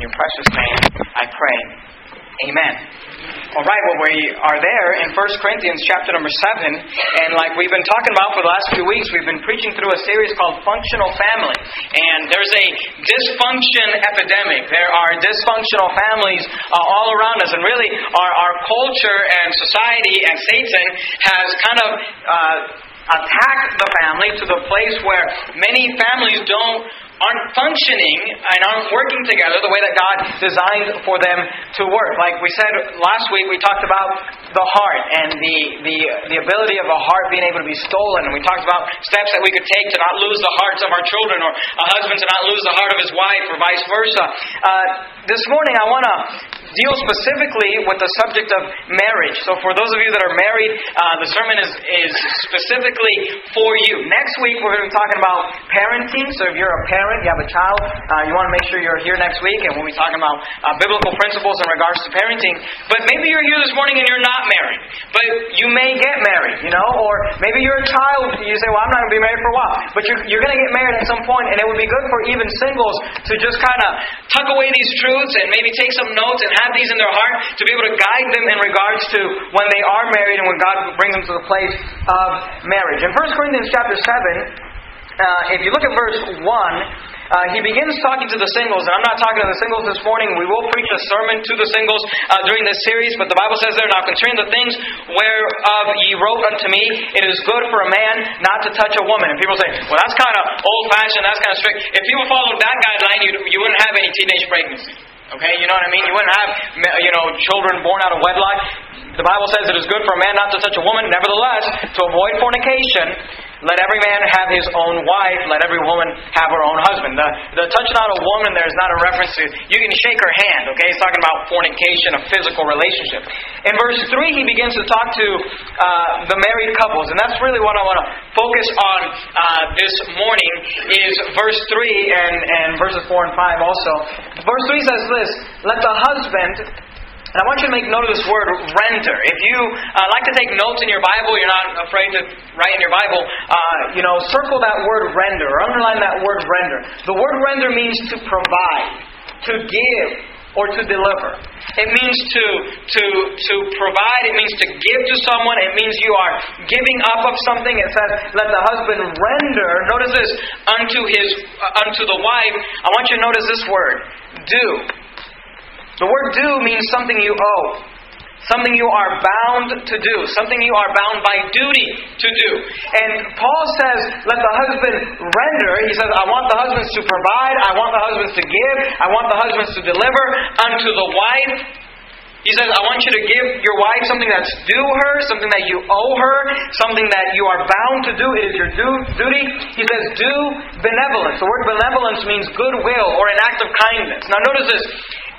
In your precious name, I pray. Amen. All right, well, we are there in 1 Corinthians chapter number 7, and like we've been talking about for the last few weeks, we've been preaching through a series called Functional Family. And there's a dysfunction epidemic. There are dysfunctional families uh, all around us, and really, our, our culture and society and Satan has kind of. Uh, attacked the family to the place where many families don't aren't functioning and aren't working together the way that God designed for them to work. Like we said last week, we talked about the heart and the, the, the ability of a heart being able to be stolen. And we talked about steps that we could take to not lose the hearts of our children or a husband to not lose the heart of his wife or vice versa. Uh, this morning, I want to deal specifically with the subject of marriage. So, for those of you that are married, uh, the sermon is, is specifically for you. Next week, we're going to be talking about parenting. So, if you're a parent, you have a child, uh, you want to make sure you're here next week, and we'll be talking about uh, biblical principles in regards to parenting. But maybe you're here this morning and you're not married, but you may get married, you know, or maybe you're a child. You say, "Well, I'm not going to be married for a while," but you're, you're going to get married at some point, and it would be good for even singles to just kind of tuck away these truths and maybe take some notes and have these in their heart to be able to guide them in regards to when they are married and when God brings them to the place of marriage. In 1 Corinthians chapter 7, uh, if you look at verse 1, uh, he begins talking to the singles, and I'm not talking to the singles this morning. We will preach a sermon to the singles uh, during this series, but the Bible says there, Now concerning the things whereof ye wrote unto me, it is good for a man not to touch a woman. And people say, well, that's kind of old fashioned, that's kind of strict. If people followed that guideline, you, you wouldn't have any teenage pregnancy. Okay, you know what I mean? You wouldn't have, you know, children born out of wedlock. The Bible says it is good for a man not to touch a woman. Nevertheless, to avoid fornication, let every man have his own wife. Let every woman have her own husband. The, the touching on a woman there is not a reference to, you can shake her hand, okay? He's talking about fornication, a physical relationship. In verse 3, he begins to talk to uh, the married couples. And that's really what I want to focus on uh, this morning is verse 3 and, and verses 4 and 5 also. Verse 3 says this, Let the husband and I want you to make note of this word, render. If you uh, like to take notes in your Bible, you're not afraid to write in your Bible, uh, you know, circle that word render, or underline that word render. The word render means to provide, to give, or to deliver. It means to, to, to provide, it means to give to someone, it means you are giving up of something. It says, let the husband render, notice this, unto, his, uh, unto the wife. I want you to notice this word, due. The word due means something you owe, something you are bound to do, something you are bound by duty to do. And Paul says, let the husband render. He says, I want the husbands to provide, I want the husbands to give, I want the husbands to deliver unto the wife. He says, I want you to give your wife something that's due her, something that you owe her, something that you are bound to due. It is your due, duty. He says, do benevolence. The word benevolence means goodwill or an act of kindness. Now, notice this.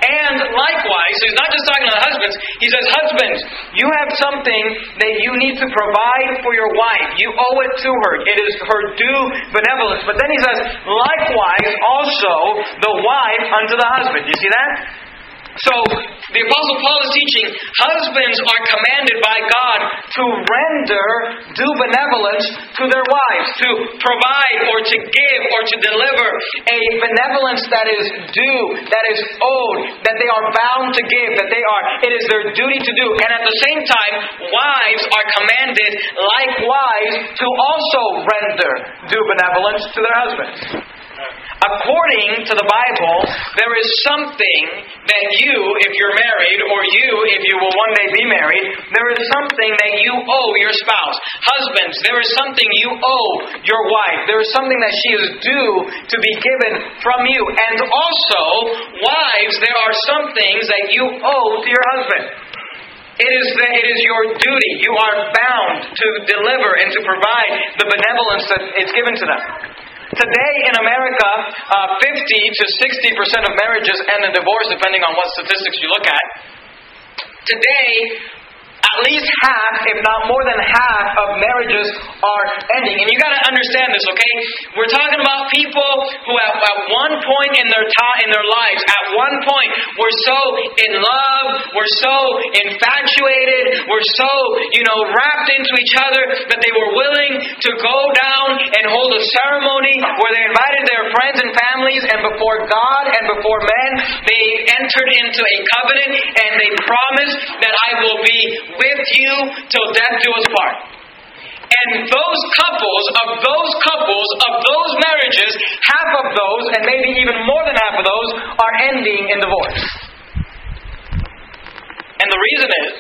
And likewise, so he's not just talking to the husbands, he says, Husbands, you have something that you need to provide for your wife. You owe it to her. It is her due benevolence. But then he says, Likewise, also the wife unto the husband. You see that? So, the Apostle Paul is teaching husbands are commanded by God to render due benevolence to their wives, to provide or to give or to deliver a benevolence that is due, that is owed, that they are bound to give, that they are, it is their duty to do. And at the same time, wives are commanded likewise to also render due benevolence to their husbands. According to the Bible, there is something that you, if you're married, or you, if you will one day be married, there is something that you owe your spouse. Husbands, there is something you owe your wife. There is something that she is due to be given from you. And also, wives, there are some things that you owe to your husband. It is, the, it is your duty. You are bound to deliver and to provide the benevolence that is given to them. Today in America, uh, 50 to 60 percent of marriages end in divorce, depending on what statistics you look at. Today, at least half, if not more than half, of marriages are ending. And you got to understand this, okay? We're talking about people who, at, at one point in their in their lives, at one point were so in love, were so infatuated, were so, you know, wrapped into each other that they were willing and hold a ceremony where they invited their friends and families, and before God and before men, they entered into a covenant and they promised that I will be with you till death do us part. And those couples, of those couples, of those marriages, half of those, and maybe even more than half of those, are ending in divorce. And the reason is,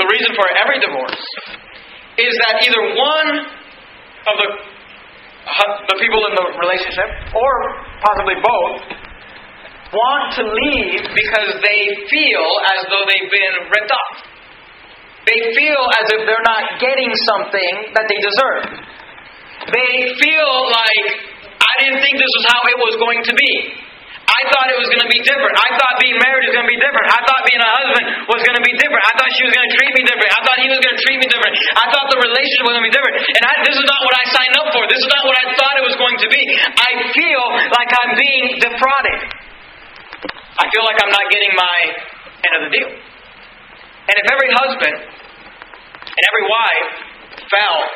the reason for every divorce, is that either one of the the people in the relationship, or possibly both, want to leave because they feel as though they've been ripped off. They feel as if they're not getting something that they deserve. They feel like, I didn't think this was how it was going to be. I thought it was going to be different. I thought being married was going to be different. I thought being a husband was going to be different. I thought she was going to treat me different. I thought he was going to treat me different. I thought the relationship was going to be different. And I, this is not what I signed up for. This is not what I thought it was going to be. I feel like I'm being defrauded. I feel like I'm not getting my end of the deal. And if every husband and every wife felt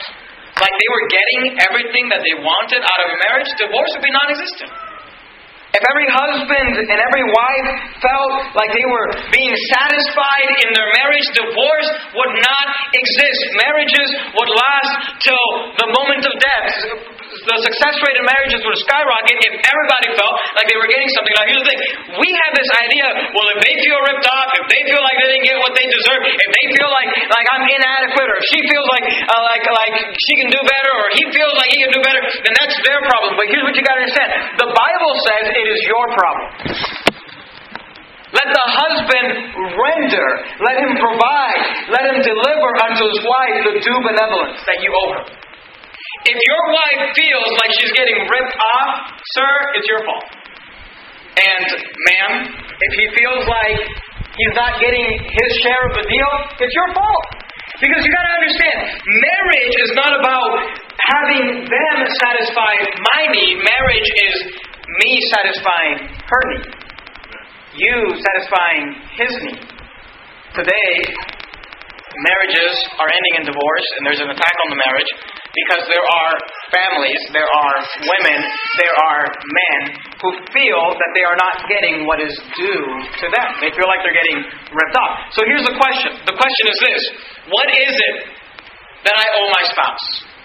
like they were getting everything that they wanted out of a marriage, divorce would be non existent. If every husband and every wife felt like they were being satisfied in their marriage, divorce would not exist. Marriages would last till the moment of death the success rate in marriages would skyrocket if everybody felt like they were getting something. Now, here's the thing: we have this idea. Well, if they feel ripped off, if they feel like they didn't get what they deserve, if they feel like like I'm inadequate, or if she feels like uh, like like she can do better, or he feels like he can do better, then that's their problem. But here's what you got to understand: the Bible says it is your problem. Let the husband render, let him provide, let him deliver unto his wife the due benevolence that you owe her. If your wife feels like she's getting ripped off, sir, it's your fault. And, ma'am, if he feels like he's not getting his share of the deal, it's your fault. Because you gotta understand, marriage is not about having them satisfy my need. Marriage is me satisfying her need. You satisfying his need. Today, marriages are ending in divorce, and there's an attack on the marriage because there are families, there are women, there are men who feel that they are not getting what is due to them. They feel like they're getting ripped off. So here's the question. The question is this What is it that I owe my spouse?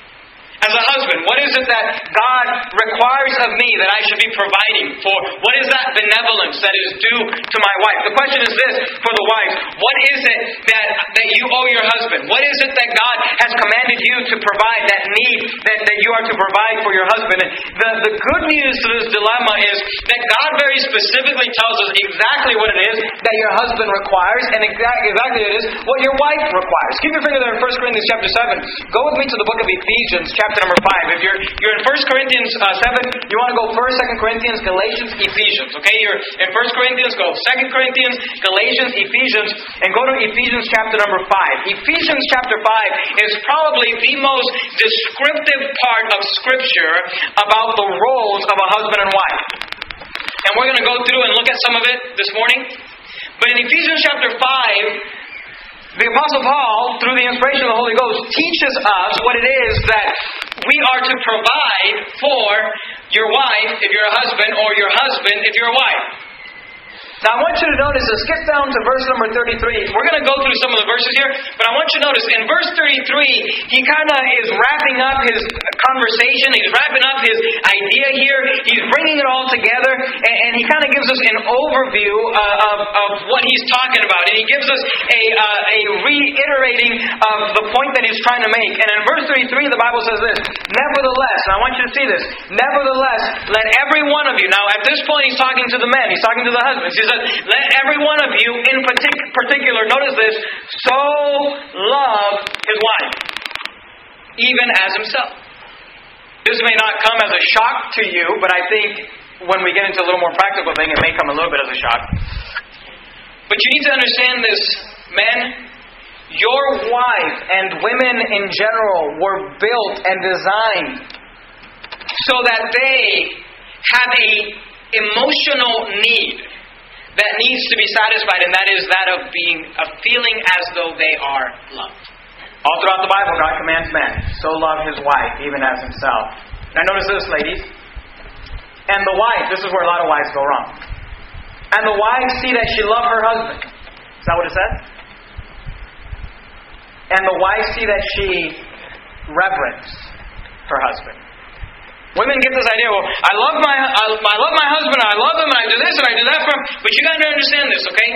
As a husband, what is it that God requires of me that I should be providing for? What is that benevolence that is due to my wife? The question is this for the wives What is it that, that you owe your husband? What is it that God has commanded you to provide, that need that, that you are to provide for your husband? And the, the good news to this dilemma is that God very specifically tells us exactly what it is that your husband requires, and exactly, exactly it is what your wife requires. Keep your finger there in 1 Corinthians chapter 7. Go with me to the book of Ephesians, chapter chapter number 5. If you're, you're in 1 Corinthians uh, 7, you want to go 1st, 2nd Corinthians, Galatians, Ephesians. Okay, you're in 1 Corinthians, go 2nd Corinthians, Galatians, Ephesians, and go to Ephesians chapter number 5. Ephesians chapter 5 is probably the most descriptive part of Scripture about the roles of a husband and wife. And we're going to go through and look at some of it this morning. But in Ephesians chapter 5, the Apostle Paul, through the inspiration of the Holy Ghost, teaches us what it is that we are to provide for your wife if you're a husband, or your husband if you're a wife. Now, I want you to notice, and skip down to verse number 33. We're going to go through some of the verses here, but I want you to notice in verse 33, he kind of is wrapping up his conversation. He's wrapping up his idea here. He's bringing it all together, and, and he kind of gives us an overview uh, of, of what he's talking about. And he gives us a, uh, a reiterating of the point that he's trying to make. And in verse 33, the Bible says this Nevertheless, and I want you to see this, nevertheless, let every one of you, now at this point, he's talking to the men, he's talking to the husbands. He says, Let every one of you, in particular, notice this, so love his wife, even as himself. This may not come as a shock to you, but I think when we get into a little more practical thing, it may come a little bit as a shock. But you need to understand this, men. Your wife and women in general were built and designed so that they have a emotional need that needs to be satisfied, and that is that of being of feeling as though they are loved. All throughout the Bible, God commands men, so love his wife, even as himself. Now notice this, ladies. And the wife, this is where a lot of wives go wrong. And the wife see that she love her husband. Is that what it says? And the wife see that she reverence her husband. Women get this idea, well, I love my I, I love my husband, I love him, and I do this and I do that for him. But you got to understand this, okay?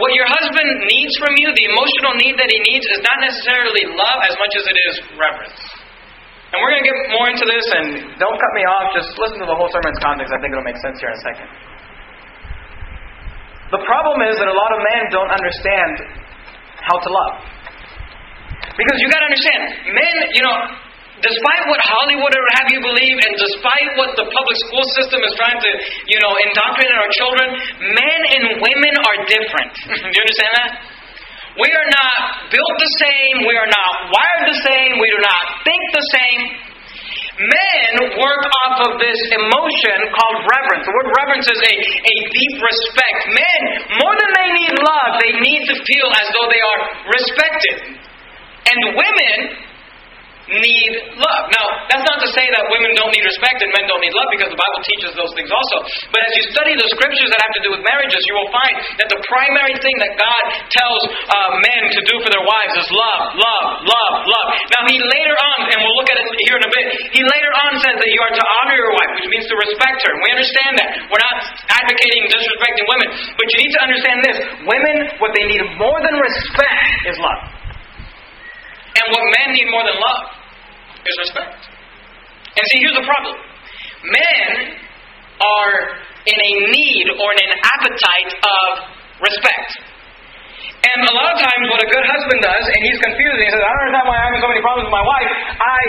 What your husband needs from you, the emotional need that he needs, is not necessarily love as much as it is reverence. And we're going to get more into this, and don't cut me off. Just listen to the whole sermon's context. I think it'll make sense here in a second. The problem is that a lot of men don't understand how to love. Because you got to understand, men, you know, despite what Hollywood would have you believe, and despite what the public school system is trying to, you know, indoctrinate our children, men and women are different. Do you understand that? We are not built the same. We are not wired the same. We do not think the same. Men work off of this emotion called reverence. The word reverence is a, a deep respect. Men, more than they need love, they need to feel as though they are respected. And women need love. Now, that's not to say that women don't need respect and men don't need love because the Bible teaches those things also. But as you study the scriptures that have to do with marriages, you will find that the primary thing that God tells uh, men to do for their wives is love, love, love, love. Now, he later on, and we'll look at it here in a bit, he later on says that you are to honor your wife, which means to respect her. We understand that. We're not advocating disrespecting women. But you need to understand this women, what they need more than respect is love. And what men need more than love is respect. And see, here's the problem men are in a need or in an appetite of respect. And a lot of times, what a good husband does, and he's confused, and he says, I don't understand why I'm having so many problems with my wife. I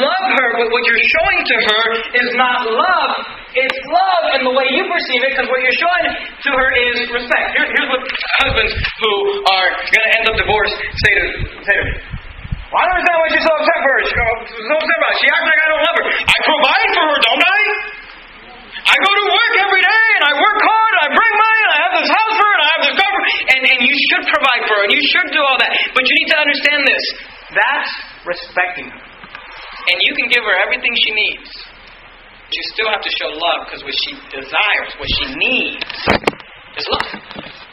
love her, but what you're showing to her is not love. It's love in the way you perceive it, because what you're showing to her is respect. Here, here's what husbands who are going to end up divorced say to, say to me. I don't understand why she's so upset for her. She's uh, so upset about it. She acts like I don't love her. I provide for her, don't I? I go to work every day and I work hard and I bring money and I have this house for her and I have this car for her. And, and you should provide for her and you should do all that. But you need to understand this. That's respecting her. And you can give her everything she needs. But you still have to show love because what she desires, what she needs, is love.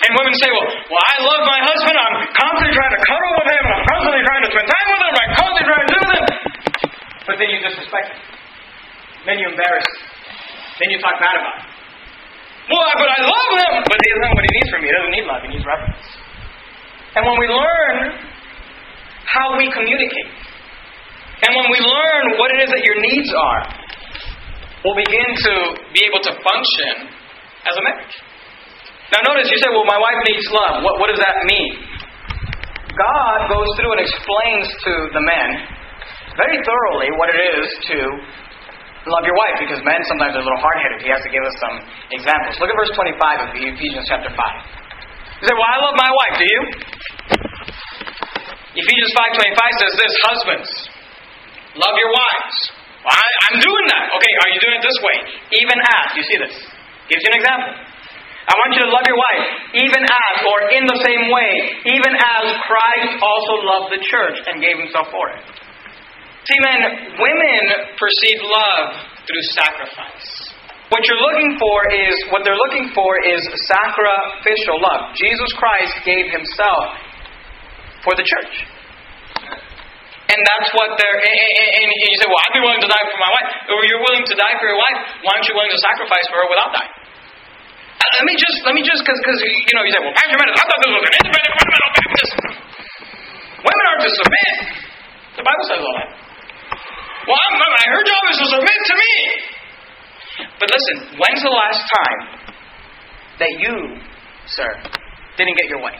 And women say, well, well, I love my husband. I'm constantly trying to cuddle with him. I'm constantly trying to spend time with him. I'm constantly trying to do this. But then you disrespect him. Then you embarrass him. Then you talk bad about him. Well, but I love him. But he doesn't know what he needs from you. He doesn't need love. He needs reverence. And when we learn how we communicate, and when we learn what it is that your needs are, we'll begin to be able to function as a marriage. Now, notice you say, well, my wife needs love. What, what does that mean? God goes through and explains to the men very thoroughly what it is to love your wife because men sometimes are a little hard headed. He has to give us some examples. Look at verse 25 of Ephesians chapter 5. You say, well, I love my wife. Do you? Ephesians 5.25 says this, Husbands, love your wives. Well, I, I'm doing that. Okay, are you doing it this way? Even as, you see this? Gives you an example. I want you to love your wife, even as, or in the same way, even as Christ also loved the church and gave himself for it. See, men, women perceive love through sacrifice. What you're looking for is, what they're looking for is sacrificial love. Jesus Christ gave himself for the church. And that's what they're, and, you say, well, I'd be willing to die for my wife. Or you're willing to die for your wife, why aren't you willing to sacrifice for her without dying? Let me just, let me just, because, you know, you say, well, Pastor Menace, I thought this was an independent fundamental Baptist. Women are to submit. The Bible says all that. Well, I'm, I'm, her job is to submit to me. But listen, when's the last time that you, sir, didn't get your way?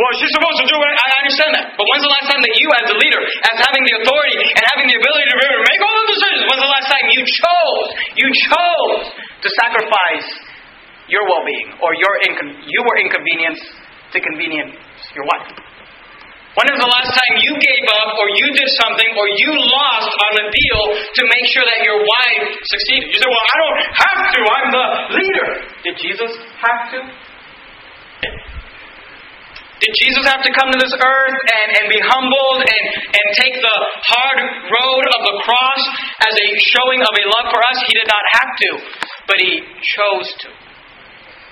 Well, she's supposed to do it. I understand that. But when's the last time that you, as a leader, as having the authority and having the ability to make all the decisions, when's the last time you chose, you chose to sacrifice your well being or your incon- you were inconvenienced to convenience your wife? When is the last time you gave up or you did something or you lost on a deal to make sure that your wife succeeded? You say, Well, I don't have to, I'm the leader. Did Jesus have to? Did Jesus have to come to this earth and, and be humbled and, and take the hard road of the cross as a showing of a love for us? He did not have to, but he chose to.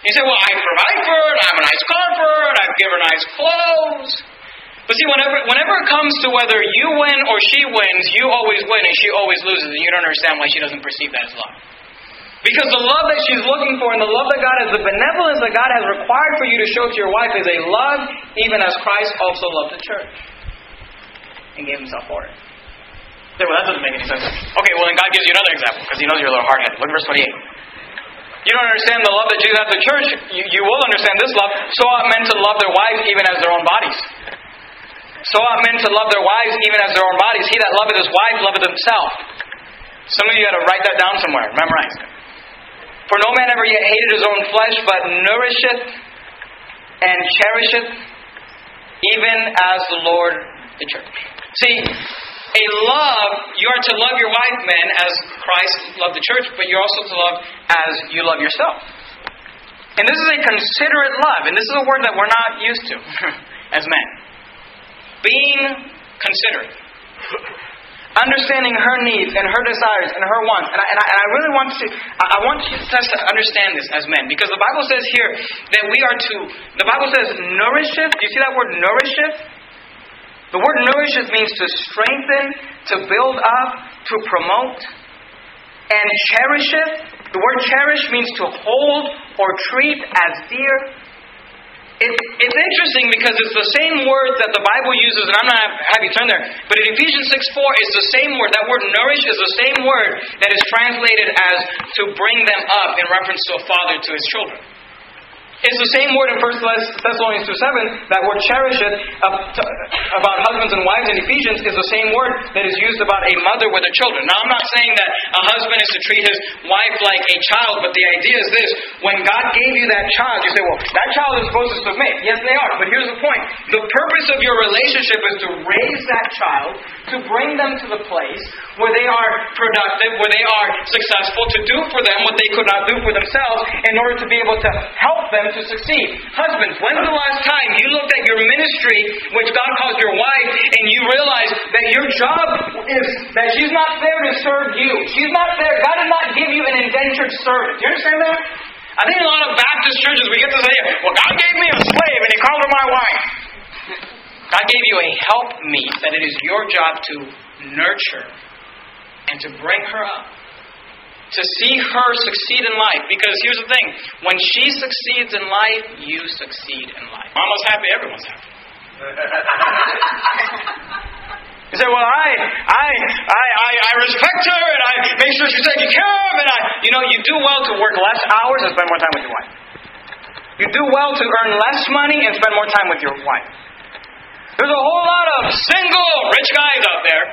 He said, Well, I provide for her, I have a nice her, I give her nice clothes. But see, whenever, whenever it comes to whether you win or she wins, you always win and she always loses, and you don't understand why she doesn't perceive that as love. Because the love that she's looking for and the love that God has, the benevolence that God has required for you to show to your wife is a love even as Christ also loved the church and gave himself for it. Say, well, that doesn't make any sense. Okay, well, then God gives you another example because he knows you're a little hard headed. Look at verse 28. You don't understand the love that Jesus has for the church. You, you will understand this love. So ought men to love their wives even as their own bodies. So ought men to love their wives even as their own bodies. He that loveth his wife loveth himself. Some of you got to write that down somewhere. Memorize it. For no man ever yet hated his own flesh, but nourisheth and cherisheth, even as the Lord the church. See, a love, you are to love your wife, men, as Christ loved the church, but you're also to love as you love yourself. And this is a considerate love, and this is a word that we're not used to as men. Being considerate understanding her needs and her desires and her wants. And I, and I, and I really want to, I want us to understand this as men because the Bible says here that we are to, the Bible says nourisheth. Do you see that word nourisheth? The word nourisheth means to strengthen, to build up, to promote. And cherisheth, the word cherish means to hold or treat as dear it, it's interesting because it's the same word that the Bible uses, and I'm not have you turn there, but in Ephesians 6 4, it's the same word. That word nourish is the same word that is translated as to bring them up in reference to a father to his children. It's the same word in 1 Thessalonians 2 7, that word cherish it, uh, about husbands and wives in Ephesians, is the same word that is used about a mother with her children. Now, I'm not saying that a husband is to treat his wife like a child, but the idea is this when God gave you that child, you say, well, that child is supposed to submit. Yes, they are, but here's the point the purpose of your relationship is to raise that child, to bring them to the place where they are productive, where they are successful, to do for them what they could not do for themselves in order to be able to help them to succeed. Husbands, when's the last time you looked at your ministry, which God calls your wife, and you realized that your job is that she's not there to serve you? She's not there. God did not give you an indentured servant. Do you understand that? I think a lot of Baptist churches, we get this idea, well, God gave me a slave and He called her my wife. God gave you a helpmeet that it is your job to nurture and to bring her up to see her succeed in life. Because here's the thing when she succeeds in life, you succeed in life. Mama's happy, everyone's happy. You say, well, I, I, I, I, I respect her and I make sure she's taken care of and I, you know, you do well to work less hours and spend more time with your wife. You do well to earn less money and spend more time with your wife. There's a whole lot of single rich guys out there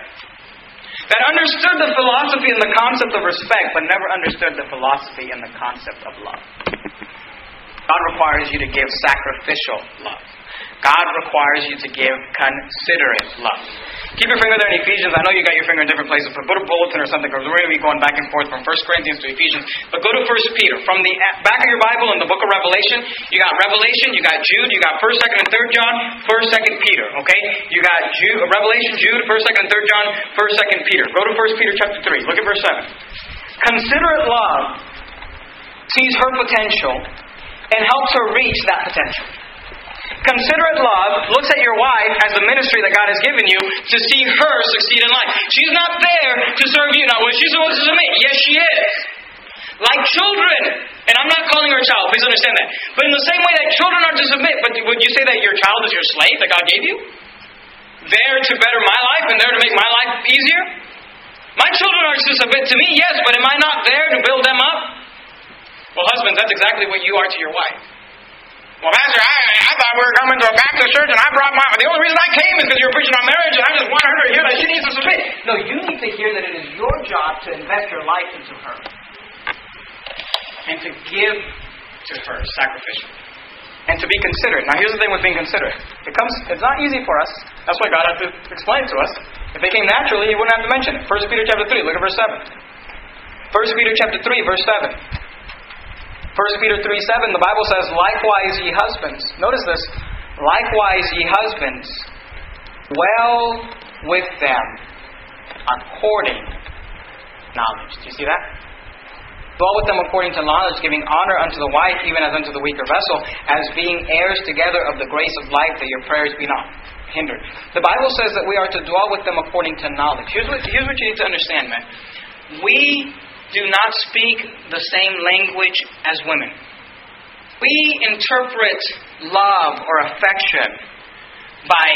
that understood the philosophy and the concept of respect, but never understood the philosophy and the concept of love. God requires you to give sacrificial love. God requires you to give considerate love. Keep your finger there in Ephesians. I know you got your finger in different places, but put a bulletin or something because we're going to be going back and forth from 1 Corinthians to Ephesians. But go to 1 Peter. From the back of your Bible in the book of Revelation, you got Revelation, you got Jude, you got 1st, 2nd, and 3rd John, 1st, 2nd Peter. Okay? You got Jude, Revelation, Jude, 1st, 2nd, and 3rd John, 1st, 2nd Peter. Go to 1 Peter chapter 3. Look at verse 7. Considerate love sees her potential and helps her reach that potential. Considerate love looks at your wife as the ministry that God has given you to see her succeed in life. She's not there to serve you. Now, was she supposed to submit? Yes, she is. Like children. And I'm not calling her a child, please understand that. But in the same way that children are to submit, but would you say that your child is your slave that God gave you? There to better my life and there to make my life easier? My children are to submit to me, yes, but am I not there to build them up? Well, husbands, that's exactly what you are to your wife. Well, Pastor, I, I thought we were coming to a Baptist church, and I brought my. The only reason I came is because you were preaching on marriage, and I just wanted her to hear that she needs to submit. No, you need to hear that it is your job to invest your life into her and to give to her sacrificially and to be considerate. Now, here's the thing with being considerate. It comes. It's not easy for us. That's why God had to explain it to us. If it came naturally, He wouldn't have to mention it. First Peter chapter three. Look at verse seven. First Peter chapter three, verse seven. 1 Peter 3 7, the Bible says, Likewise, ye husbands. Notice this. Likewise, ye husbands, dwell with them according knowledge. Do you see that? Dwell with them according to knowledge, giving honor unto the wife, even as unto the weaker vessel, as being heirs together of the grace of life, that your prayers be not hindered. The Bible says that we are to dwell with them according to knowledge. Here's what, here's what you need to understand, man. We do not speak the same language as women. We interpret love or affection by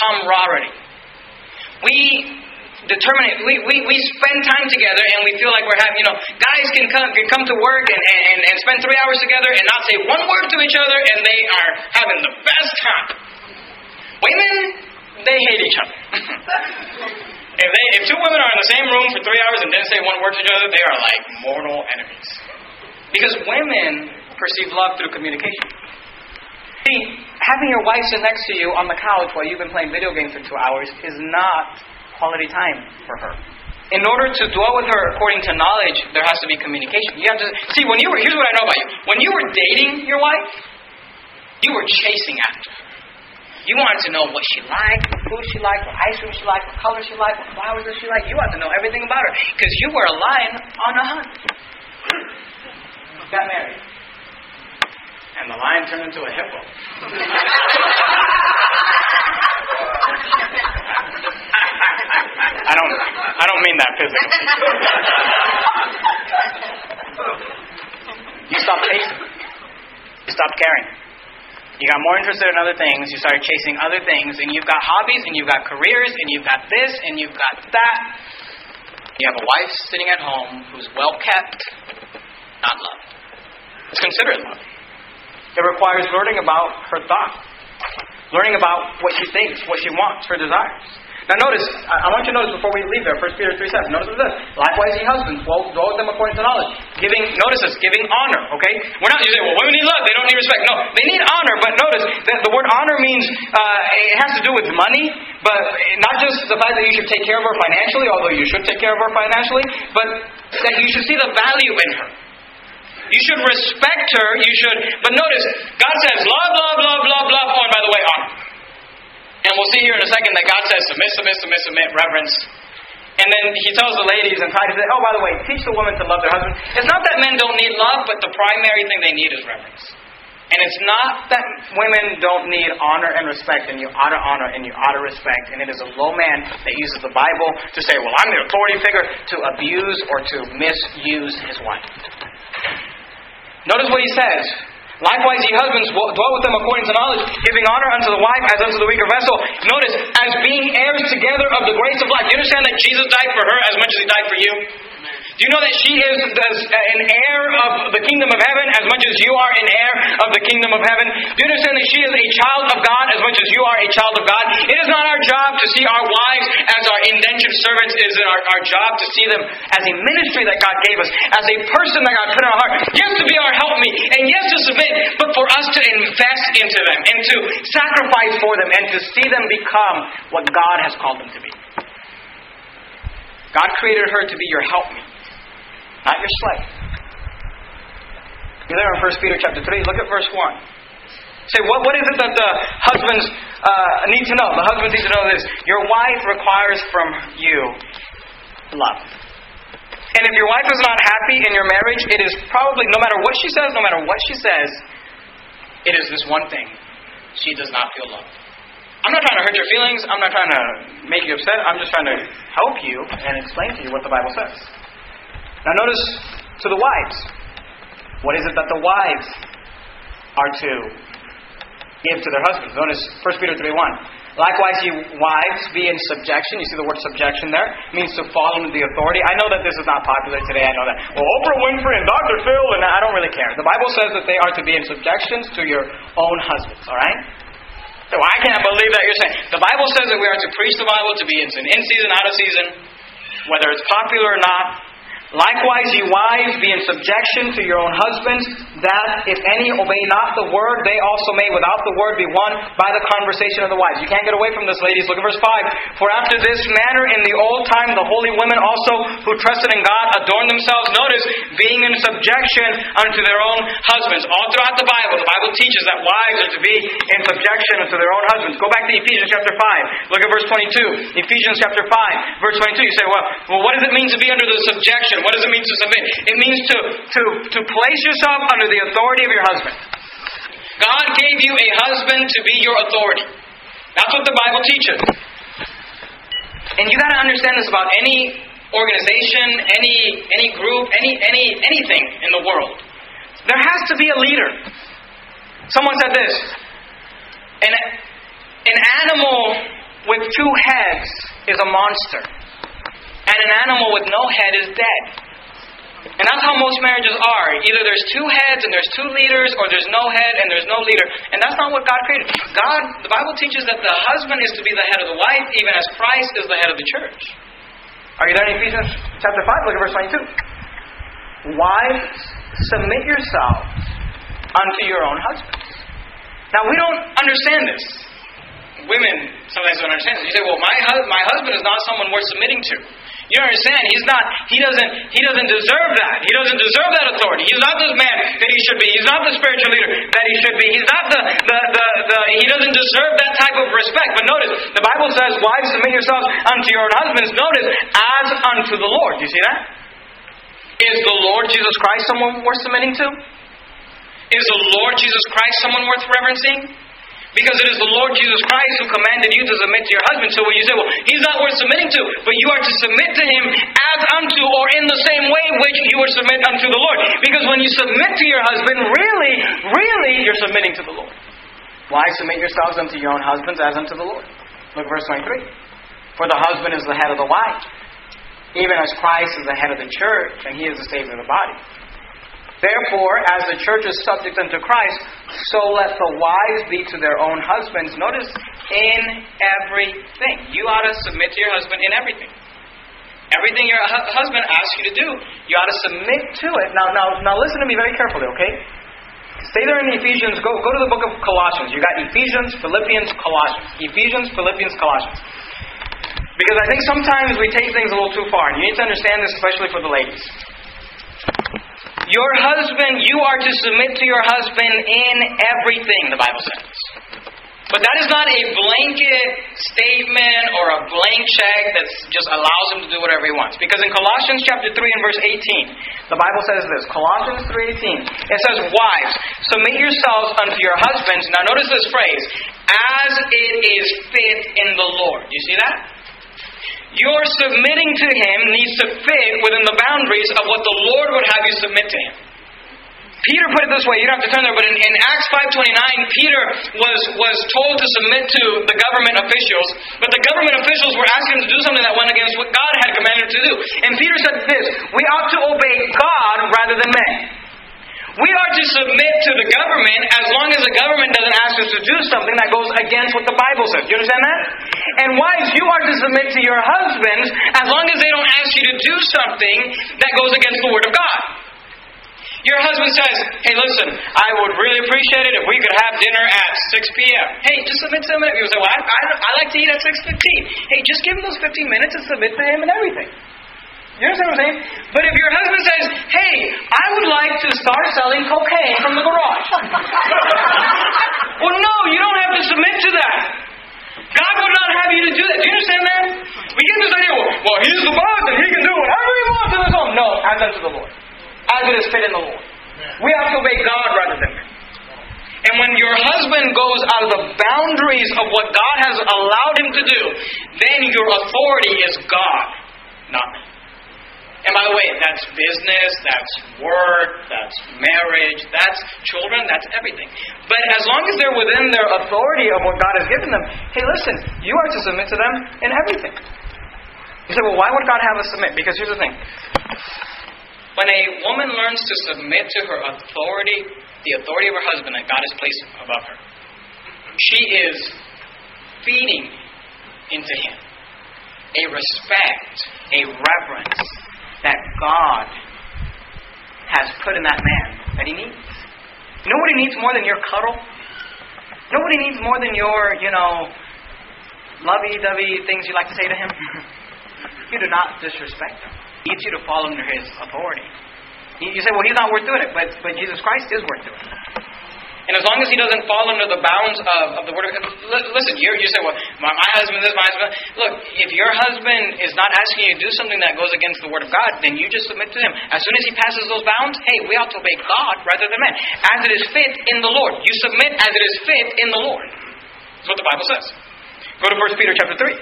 camaraderie. We determine. We, we, we spend time together and we feel like we're having, you know, guys can come, can come to work and, and, and spend three hours together and not say one word to each other and they are having the best time. Women, they hate each other. if, they, if two women are in the same room for three hours and didn't say one word to each other, they are like mortal enemies. Because women perceive love through communication. See, having your wife sit next to you on the couch while you've been playing video games for two hours is not quality time for her. In order to dwell with her according to knowledge, there has to be communication. You have to see when you were. Here's what I know about you. When you were dating your wife, you were chasing after her. You wanted to know what she liked, what food she liked, what ice cream she liked, what color she liked, what flowers does she like. You wanted to know everything about her because you were a lion on a hunt. Got married, and the lion turned into a hippo. I don't. I don't mean that physically. you stop chasing. You stopped caring. You got more interested in other things. You started chasing other things, and you've got hobbies, and you've got careers, and you've got this, and you've got that. You have a wife sitting at home who's well kept, not loved. It's considered love. It requires learning about her thoughts, learning about what she thinks, what she wants, her desires. Now notice, I want you to notice before we leave there, 1 Peter 3 7. Notice says. Likewise, ye husbands, dwell, dwell with them according to knowledge. Giving, notice this, giving honor, okay? We're not, you say, well, women need love, they don't need respect. No, they need honor, but notice that the word honor means, uh, it has to do with money, but not just the fact that you should take care of her financially, although you should take care of her financially, but that you should see the value in her. You should respect her. You should. But notice, God says, love, love, love, love, love. Oh, and by the way, honor. And we'll see here in a second that God says, submit, submit, submit, submit, reverence. And then he tells the ladies and Titus, oh, by the way, teach the women to love their husband. It's not that men don't need love, but the primary thing they need is reverence. And it's not that women don't need honor and respect, and you ought to honor and you ought to respect. And it is a low man that uses the Bible to say, well, I'm the authority figure, to abuse or to misuse his wife. Notice what he says. Likewise, ye husbands, dwell with them according to knowledge, giving honor unto the wife as unto the weaker vessel. Notice, as being heirs together of the grace of life. Do you understand that Jesus died for her as much as he died for you? Do you know that she is an heir of the kingdom of heaven as much as you are an heir of the kingdom of heaven? Do you understand that she is a child of God as much as you are a child of God? It is not our job to see our wives as our indentured servants. It is our, our job to see them as a ministry that God gave us, as a person that God put in our heart. Yes, to be our helpmeet, and yes, to submit, but for us to invest into them and to sacrifice for them and to see them become what God has called them to be. God created her to be your helpmeet not your slave. You're there in 1 Peter chapter 3. Look at verse 1. Say, what, what is it that the husbands uh, need to know? The husbands need to know this. Your wife requires from you love. And if your wife is not happy in your marriage, it is probably, no matter what she says, no matter what she says, it is this one thing. She does not feel loved. I'm not trying to hurt your feelings. I'm not trying to make you upset. I'm just trying to help you and explain to you what the Bible says. Now, notice to the wives. What is it that the wives are to give to their husbands? Notice 1 Peter 3 1. Likewise, you wives, be in subjection. You see the word subjection there? It means to fall under the authority. I know that this is not popular today. I know that. Well, Oprah Winfrey and Dr. Phil, and I don't really care. The Bible says that they are to be in subjection to your own husbands, all right? So I can't believe that you're saying. The Bible says that we are to preach the Bible, to be in, in season, out of season, whether it's popular or not, Likewise, ye wives, be in subjection to your own husbands, that if any obey not the word, they also may without the word be won by the conversation of the wives. You can't get away from this, ladies. Look at verse 5. For after this manner in the old time, the holy women also who trusted in God adorned themselves, notice, being in subjection unto their own husbands. All throughout the Bible, the Bible teaches that wives are to be in subjection unto their own husbands. Go back to Ephesians chapter 5. Look at verse 22. Ephesians chapter 5, verse 22. You say, well, well what does it mean to be under the subjection? What does it mean to submit? It means to, to, to place yourself under the authority of your husband. God gave you a husband to be your authority. That's what the Bible teaches. And you got to understand this about any organization, any any group, any any anything in the world. There has to be a leader. Someone said this. An, an animal with two heads is a monster. And an animal with no head is dead. And that's how most marriages are. Either there's two heads and there's two leaders, or there's no head and there's no leader. And that's not what God created. God, the Bible teaches that the husband is to be the head of the wife, even as Christ is the head of the church. Are you there in Ephesians chapter 5? Look at verse 22. Wives, submit yourselves unto your own husbands. Now, we don't understand this. Women sometimes don't understand this. You say, well, my, hu- my husband is not someone worth submitting to. You understand? He's not, he doesn't, he doesn't deserve that. He doesn't deserve that authority. He's not the man that he should be. He's not the spiritual leader that he should be. He's not the, the, the, the he doesn't deserve that type of respect. But notice, the Bible says, wives, submit yourselves unto your own husbands. Notice, as unto the Lord. Do you see that? Is the Lord Jesus Christ someone worth submitting to? Is the Lord Jesus Christ someone worth reverencing? Because it is the Lord Jesus Christ who commanded you to submit to your husband. So when you say, well, he's not worth submitting to, but you are to submit to him as unto or in the same way which you would submit unto the Lord. Because when you submit to your husband, really, really, you're submitting to the Lord. Why submit yourselves unto your own husbands as unto the Lord? Look verse 23. For the husband is the head of the wife, even as Christ is the head of the church, and he is the Savior of the body. Therefore, as the church is subject unto Christ, so let the wives be to their own husbands. Notice, in everything. You ought to submit to your husband in everything. Everything your hu- husband asks you to do, you ought to submit to it. Now, now, now listen to me very carefully, okay? Stay there in Ephesians. Go, go to the book of Colossians. You got Ephesians, Philippians, Colossians. Ephesians, Philippians, Colossians. Because I think sometimes we take things a little too far. And you need to understand this, especially for the ladies. Your husband, you are to submit to your husband in everything, the Bible says. But that is not a blanket statement or a blank check that just allows him to do whatever he wants. Because in Colossians chapter 3 and verse 18, the Bible says this. Colossians 3.18, it says, Wives, submit yourselves unto your husbands. Now notice this phrase, as it is fit in the Lord. Do you see that? Your submitting to Him needs to fit within the boundaries of what the Lord would have you submit to Him. Peter put it this way, you don't have to turn there, but in, in Acts 5.29, Peter was, was told to submit to the government officials, but the government officials were asking him to do something that went against what God had commanded him to do. And Peter said this, we ought to obey God rather than men. We are to submit to the government as long as the government doesn't ask us to do something that goes against what the Bible says. You understand that? And wives, you are to submit to your husbands as long as they don't ask you to do something that goes against the Word of God. Your husband says, Hey, listen, I would really appreciate it if we could have dinner at 6 p.m. Hey, just submit to him. You say, Well, I, I, I like to eat at 6.15. Hey, just give him those 15 minutes and submit to him and everything. You understand what I'm saying? But if your husband says, hey, I would like to start selling cocaine from the garage. well, no, you don't have to submit to that. God would not have you to do that. Do you understand that? We get this idea, well, well he's the boss and he can do whatever he wants in his home. No, as unto the Lord. As it is fit in the Lord. We have to obey God rather than men. And when your husband goes out of the boundaries of what God has allowed him to do, then your authority is God, not man. And by the way, that's business, that's work, that's marriage, that's children, that's everything. But as long as they're within their authority of what God has given them, hey, listen, you are to submit to them in everything. You say, well, why would God have us submit? Because here's the thing. When a woman learns to submit to her authority, the authority of her husband that God has placed above her, she is feeding into him a respect, a reverence, that God has put in that man that he needs. Nobody needs more than your cuddle. Nobody needs more than your, you know, lovey-dovey things you like to say to him. you do not disrespect him. He needs you to fall under his authority. You say, well, he's not worth doing it, but, but Jesus Christ is worth doing it. And as long as he doesn't fall under the bounds of, of the word of God, listen, you you say, well, my, my husband this, my husband Look, if your husband is not asking you to do something that goes against the word of God, then you just submit to him. As soon as he passes those bounds, hey, we ought to obey God rather than men. As it is fit in the Lord. You submit as it is fit in the Lord. That's what the Bible says. Go to 1 Peter chapter 3.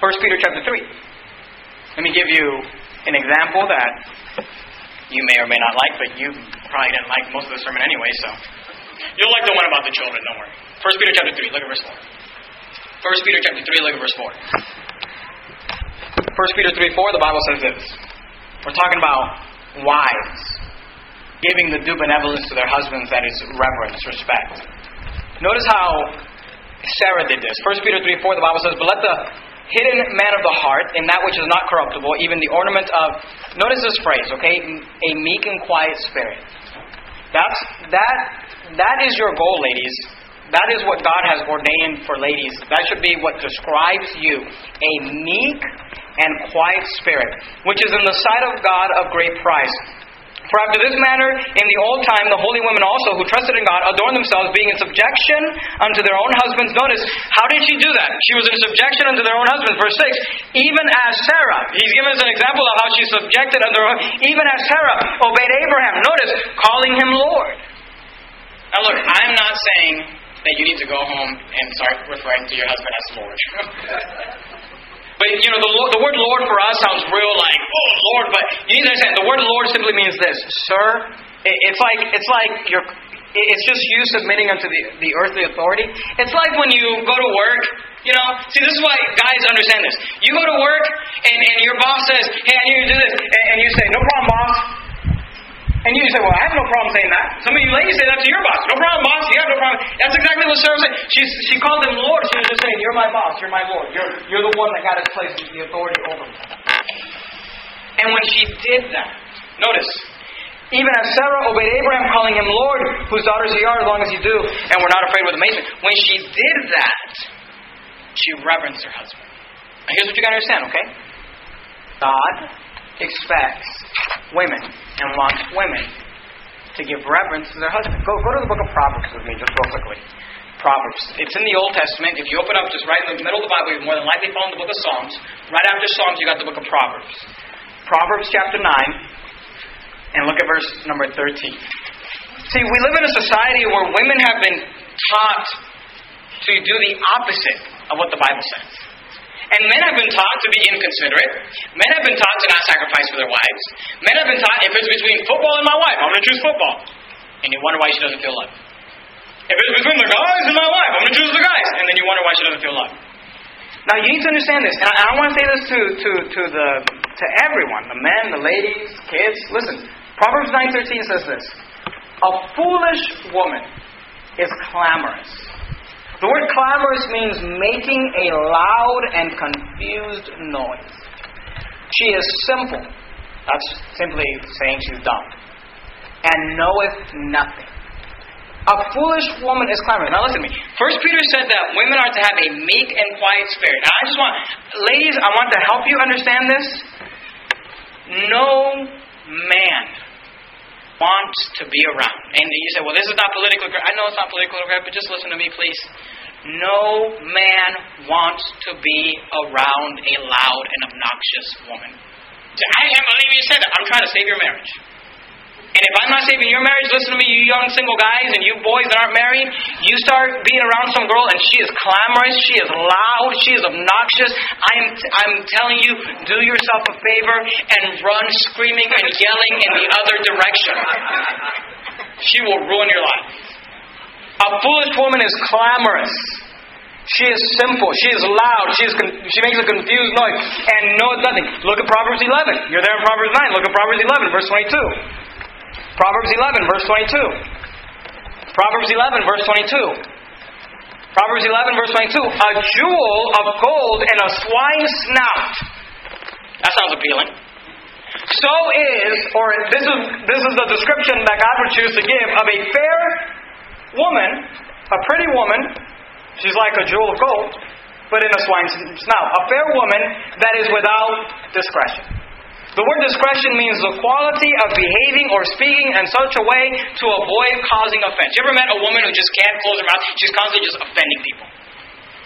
1 Peter chapter 3. Let me give you an example that you may or may not like, but you probably didn't like most of the sermon anyway, so. You'll like the one about the children, don't worry. 1 Peter chapter 3, look at verse 4. 1 Peter chapter 3, look at verse 4. 1 Peter 3 4, the Bible says this. We're talking about wives giving the due benevolence to their husbands that is reverence, respect. Notice how Sarah did this. 1 Peter 3 4, the Bible says, But let the hidden man of the heart in that which is not corruptible, even the ornament of, notice this phrase, okay? A meek and quiet spirit. That's, that, that is your goal, ladies. That is what God has ordained for ladies. That should be what describes you. A meek and quiet spirit, which is in the sight of God of great price. For after this manner, in the old time, the holy women also, who trusted in God, adorned themselves, being in subjection unto their own husbands. Notice, how did she do that? She was in subjection unto their own husbands. Verse 6, even as Sarah, he's given us an example of how she subjected unto her, even as Sarah obeyed Abraham. Notice, calling him Lord. Now look, I'm not saying that you need to go home and start referring to your husband as Lord. But you know, the, the word Lord for us sounds real like, oh Lord, but you need to understand the word Lord simply means this, sir. It's like it's like you're. It's just you submitting unto the, the earthly authority. It's like when you go to work, you know. See, this is why guys understand this. You go to work, and, and your boss says, "Hey, I need you to do this," and, and you say, "No problem, boss." And you say, well, I have no problem saying that. Some of you ladies say that to your boss. No problem, boss. You have no problem. That's exactly what Sarah said. She, she called him Lord. She was just saying, you're my boss. You're my Lord. You're, you're the one that got to place the authority over me. And when she did that, notice, even as Sarah obeyed Abraham, calling him Lord, whose daughters ye are, as long as you do, and we're not afraid with amazement. When she did that, she reverenced her husband. Here's what you got to understand, okay? God expects women and wants women to give reverence to their husband. Go, go to the book of Proverbs with me just real quickly. Proverbs. It's in the Old Testament. If you open up just right in the middle of the Bible, you more than likely found the book of Psalms. Right after Psalms, you got the book of Proverbs. Proverbs chapter 9, and look at verse number 13. See, we live in a society where women have been taught to do the opposite of what the Bible says. And men have been taught to be inconsiderate. Men have been taught to not sacrifice for their wives. Men have been taught if it's between football and my wife, I'm going to choose football. And you wonder why she doesn't feel loved. If it's between the guys and my wife, I'm going to choose the guys. And then you wonder why she doesn't feel loved. Now you need to understand this, and I, I want to say this to, to, to the to everyone, the men, the ladies, kids. Listen, Proverbs nine thirteen says this: A foolish woman is clamorous. The word clamorous means making a loud and confused noise. She is simple. That's simply saying she's dumb. And knoweth nothing. A foolish woman is clamorous. Now listen to me. First Peter said that women are to have a meek and quiet spirit. Now I just want, ladies, I want to help you understand this. No man wants to be around. And you say, well, this is not politically correct. I know it's not politically correct, but just listen to me, please. No man wants to be around a loud and obnoxious woman. I can't believe you said that. I'm trying to save your marriage. And if I'm not saving your marriage, listen to me, you young single guys and you boys that aren't married, you start being around some girl and she is clamorous, she is loud, she is obnoxious. I'm, I'm telling you, do yourself a favor and run screaming and yelling in the other direction. She will ruin your life. A foolish woman is clamorous. She is simple. She is loud. She, is con- she makes a confused noise and knows nothing. Look at Proverbs 11. You're there in Proverbs 9. Look at Proverbs 11, verse 22. Proverbs 11, verse 22. Proverbs 11, verse 22. Proverbs 11, verse 22. A jewel of gold and a swine's snout. That sounds appealing. so is, or this is, this is the description that God would choose to give of a fair woman, a pretty woman, she's like a jewel of gold, but in a swine's snout. A fair woman that is without discretion. The word discretion means the quality of behaving or speaking in such a way to avoid causing offense. You ever met a woman who just can't close her mouth? She's constantly just offending people.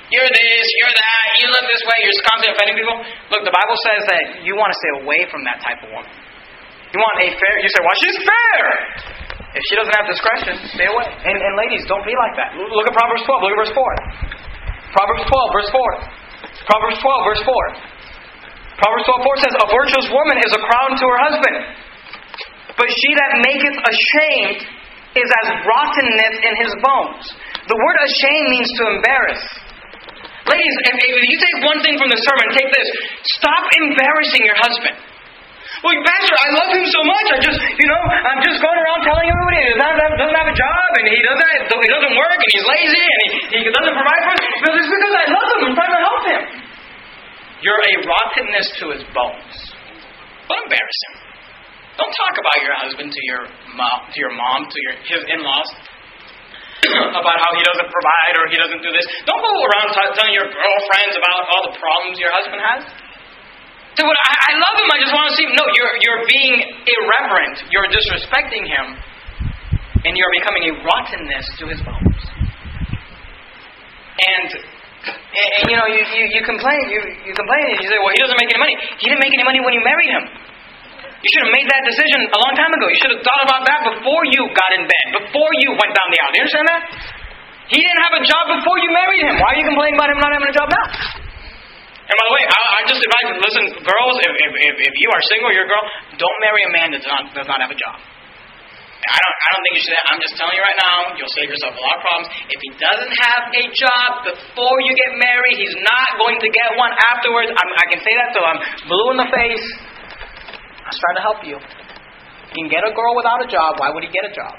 You're this, you're that, you look this way, you're just constantly offending people. Look, the Bible says that you want to stay away from that type of woman. You want a fair, you say, well, she's fair. If she doesn't have discretion, stay away. And, and ladies, don't be like that. Look at Proverbs 12, look at verse 4. Proverbs 12, verse 4. Proverbs 12, verse 4. Proverbs 12, 4 says, A virtuous woman is a crown to her husband, but she that maketh ashamed is as rottenness in his bones. The word ashamed means to embarrass. Ladies, if, if you take one thing from the sermon, take this. Stop embarrassing your husband. Well, Pastor, I love him so much. I just, you know, I'm just going around telling everybody he doesn't have, doesn't have a job and he doesn't, he doesn't work and he's lazy and he, he doesn't provide for us. But it's because I love him. I'm trying to help him. You're a rottenness to his bones. Don't embarrass him. Don't talk about your husband to your mom, to your mom, to your his in-laws. about how he doesn't provide or he doesn't do this. Don't go around t- telling your girlfriends about all the problems your husband has. Dude, I, I love him. I just want to see him. No, you're, you're being irreverent. You're disrespecting him. And you're becoming a rottenness to his bones. And, and, and you know, you, you, you complain. You, you complain and you say, well, he doesn't make any money. He didn't make any money when you married him. You should have made that decision a long time ago. You should have thought about that before you got in bed, before you went down the aisle. Do you understand that? He didn't have a job before you married him. Why are you complaining about him not having a job now? And by the way, I, I just advise, listen, girls, if, if, if you are single, you're a girl, don't marry a man that does not, does not have a job. I don't, I don't think you should. I'm just telling you right now, you'll save yourself a lot of problems. If he doesn't have a job before you get married, he's not going to get one afterwards. I'm, I can say that till I'm blue in the face. I was trying to help you. You can get a girl without a job. Why would he get a job?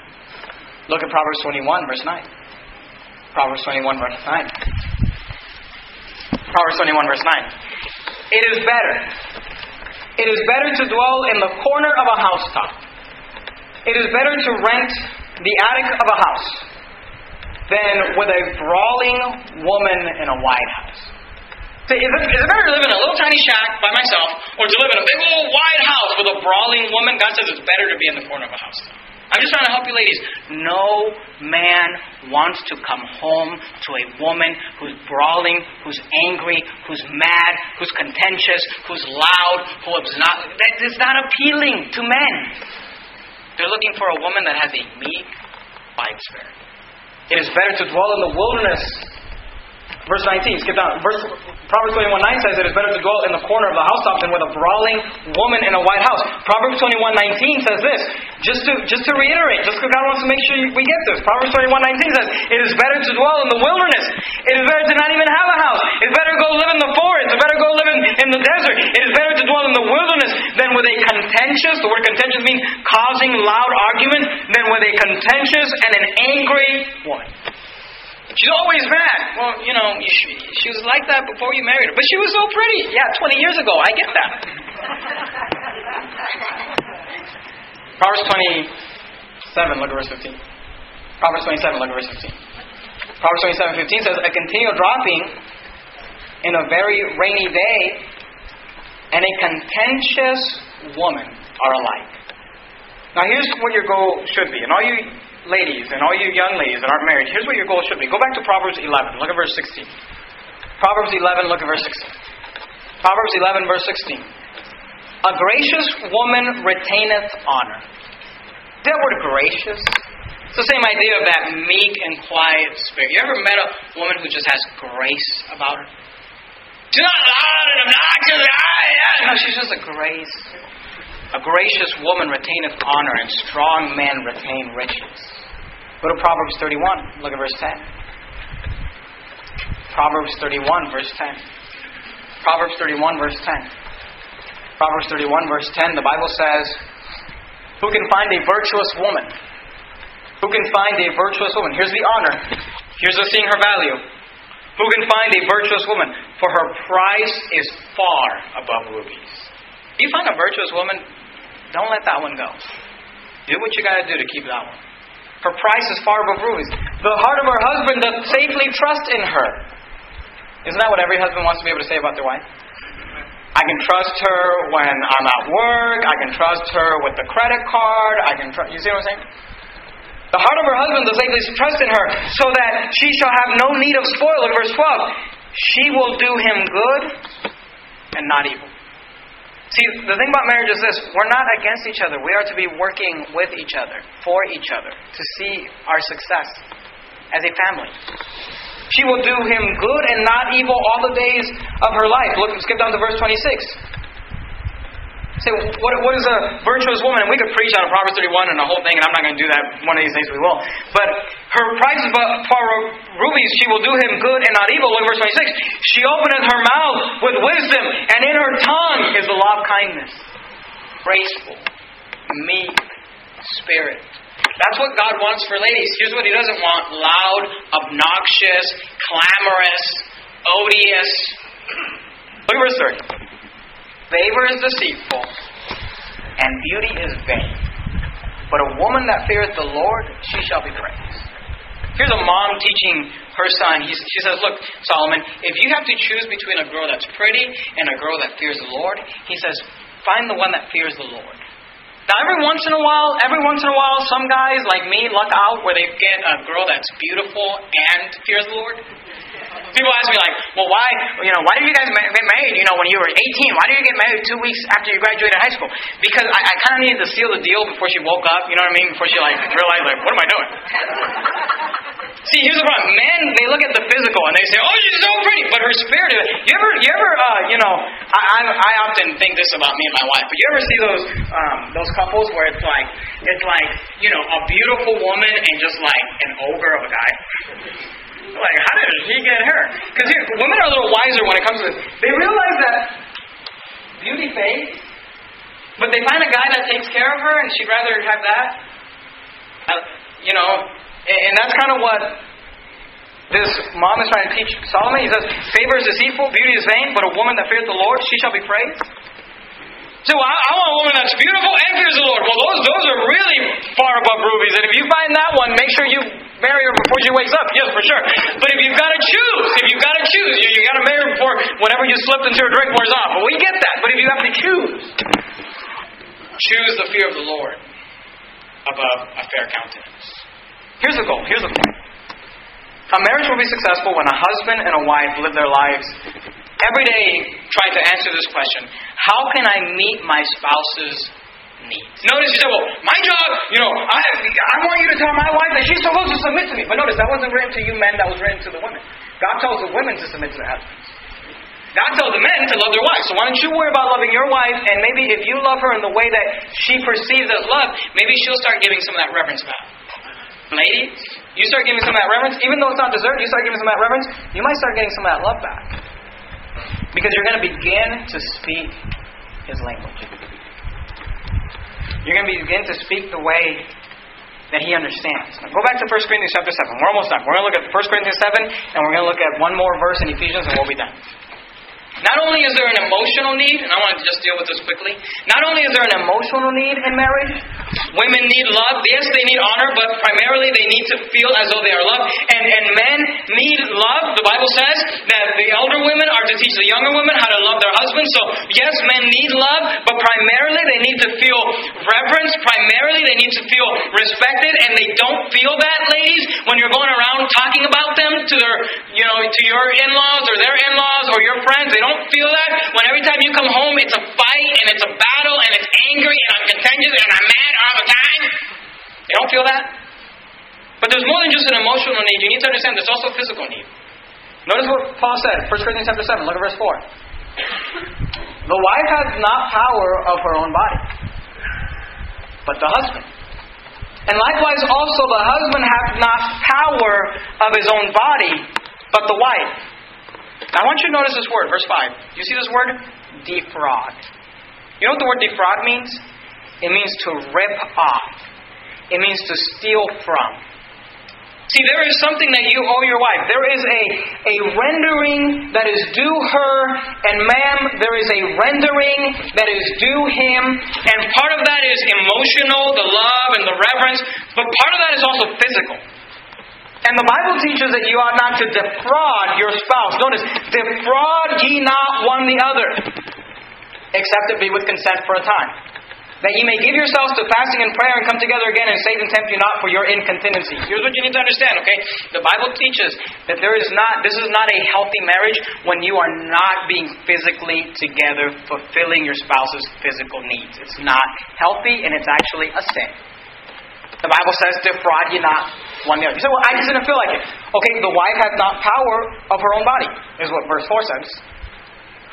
Look at Proverbs 21, verse 9. Proverbs 21, verse 9. Proverbs 21, verse 9. It is better. It is better to dwell in the corner of a housetop. It is better to rent the attic of a house than with a brawling woman in a wide house. See, is it, is it better to live in a little tiny shack by myself or to live in a big old wide house with a brawling woman? God says it's better to be in the corner of a house. I'm just trying to help you ladies. No man wants to come home to a woman who's brawling, who's angry, who's mad, who's contentious, who's loud, who is not. That is not appealing to men. They're looking for a woman that has a meek, quiet spirit. It is better to dwell in the wilderness Verse 19, skip down. Verse, Proverbs 21 9 says it is better to dwell in the corner of the housetop than with a brawling woman in a white house. Proverbs 21 19 says this. Just to, just to reiterate, just because God wants to make sure we get this. Proverbs 21 19 says, It is better to dwell in the wilderness. It is better to not even have a house. It's better to go live in the forest. It's better to go live in, in the desert. It is better to dwell in the wilderness than with a contentious, the word contentious means causing loud argument, than with a contentious and an angry woman. She's always mad. Well, you know, she, she was like that before you married her. But she was so pretty. Yeah, 20 years ago. I get that. Proverbs 27, look at verse 15. Proverbs 27, look at verse 15. Proverbs 27, 15 says, A continual dropping in a very rainy day and a contentious woman are alike. Now, here's what your goal should be. And all you ladies and all you young ladies that aren't married, here's what your goal should be. Go back to Proverbs 11. Look at verse 16. Proverbs 11, look at verse 16. Proverbs 11, verse 16. A gracious woman retaineth honor. That word gracious, it's the same idea of that meek and quiet spirit. You ever met a woman who just has grace about her? She's not loud and obnoxious. No, she's just a grace. A gracious woman retaineth honor, and strong men retain riches. Go to Proverbs 31. Look at verse 10. Proverbs 31, verse 10. Proverbs 31, verse 10. Proverbs 31, verse 10, the Bible says, Who can find a virtuous woman? Who can find a virtuous woman? Here's the honor. Here's the seeing her value. Who can find a virtuous woman? For her price is far above rubies. Do you find a virtuous woman? Don't let that one go. Do what you got to do to keep that one. Her price is far above rubies. The heart of her husband doth safely trust in her. Isn't that what every husband wants to be able to say about their wife? I can trust her when I'm at work. I can trust her with the credit card. I can trust. You see what I'm saying? The heart of her husband does safely trust in her, so that she shall have no need of spoil. Look verse 12. She will do him good and not evil. See, the thing about marriage is this we're not against each other. We are to be working with each other, for each other, to see our success as a family. She will do him good and not evil all the days of her life. Look, skip down to verse 26. Say, what, what is a virtuous woman? And we could preach on Proverbs 31 and the whole thing, and I'm not going to do that. One of these days we will. But her price is for rubies. She will do him good and not evil. Look at verse 26. She openeth her mouth with wisdom, and in her tongue is the law of kindness. Graceful, meek, spirit. That's what God wants for ladies. Here's what He doesn't want loud, obnoxious, clamorous, odious. Look at verse 30. Favor is deceitful, and beauty is vain. But a woman that feareth the Lord, she shall be praised. Here's a mom teaching her son. He's, she says, Look, Solomon, if you have to choose between a girl that's pretty and a girl that fears the Lord, he says, find the one that fears the Lord. Now, every once in a while, every once in a while, some guys like me luck out where they get a girl that's beautiful and fears the Lord. People ask me like, well, why, you know, why did you guys get married, you know, when you were 18? Why did you get married two weeks after you graduated high school? Because I, I kind of needed to seal the deal before she woke up, you know what I mean? Before she like realized like, what am I doing? See, here's the problem. Men, they look at the physical and they say, "Oh, she's so pretty," but her spirit. You ever, you ever, uh, you know, I, I, I often think this about me and my wife. But you ever see those, um, those couples where it's like, it's like, you know, a beautiful woman and just like an ogre of a guy. Like, how did he get her? Because women are a little wiser when it comes to this. They realize that beauty fades, but they find a guy that takes care of her, and she'd rather have that. Uh, you know, and that's kind of what this mom is trying to teach Solomon. He says, Favor is deceitful, beauty is vain, but a woman that fears the Lord, she shall be praised. So I, I want a woman that's beautiful and fears the Lord. Well, those, those are really far above rubies. And if you find that one, make sure you marry her before she wakes up. Yes, for sure. But if you've got to choose, if you've got to choose, you, you got to marry her before whatever you slipped into her drink wears off. But we get that. But if you have to choose, choose the fear of the Lord above a fair countenance. Here's the goal. Here's the point. A marriage will be successful when a husband and a wife live their lives every day trying to answer this question How can I meet my spouse's needs? Notice you say, Well, my job, you know, I, I want you to tell my wife that she's supposed to submit to me. But notice, that wasn't written to you men, that was written to the women. God tells the women to submit to their husbands. God tells the men to love their wives. So why don't you worry about loving your wife, and maybe if you love her in the way that she perceives as love, maybe she'll start giving some of that reverence back. Ladies, you start giving some of that reverence, even though it's not deserved, you start giving some of that reverence, you might start getting some of that love back. Because you're going to begin to speak his language. You're going to begin to speak the way that he understands. Now go back to 1 Corinthians chapter 7. We're almost done. We're going to look at 1 Corinthians 7, and we're going to look at one more verse in Ephesians, and we'll be done. Not only is there an emotional need, and I want to just deal with this quickly. Not only is there an emotional need in marriage, women need love. Yes, they need honor, but primarily they need to feel as though they are loved. And, and men need love. The Bible says that the elder women are to teach the younger women how to love their husbands. So, yes, men need love, but primarily they need to feel reverence. Primarily they need to feel respected, and they don't feel that, ladies, when you're going around talking about them to their, you know, to your in-laws or their in-laws or your friends. They don't don't feel that when every time you come home it's a fight and it's a battle and it's angry and I'm contentious and I'm mad all the time? You don't feel that? But there's more than just an emotional need. You need to understand there's also a physical need. Notice what Paul said, 1 Corinthians chapter 7, look at verse 4. The wife has not power of her own body, but the husband. And likewise also the husband hath not power of his own body, but the wife. Now I want you to notice this word, verse 5. You see this word? Defraud. You know what the word defraud means? It means to rip off, it means to steal from. See, there is something that you owe your wife. There is a, a rendering that is due her, and ma'am, there is a rendering that is due him. And part of that is emotional, the love and the reverence, but part of that is also physical. And the Bible teaches that you ought not to defraud your spouse. Notice, defraud ye not one the other, except it be with consent for a time that ye may give yourselves to fasting and prayer and come together again and Satan tempt you not for your incontinency. Here's what you need to understand, okay? The Bible teaches that there is not, this is not a healthy marriage when you are not being physically together, fulfilling your spouse's physical needs. It's not healthy and it's actually a sin. The Bible says, defraud ye not one another. You say, well, I just didn't feel like it. Okay, the wife has not power of her own body, is what verse 4 says.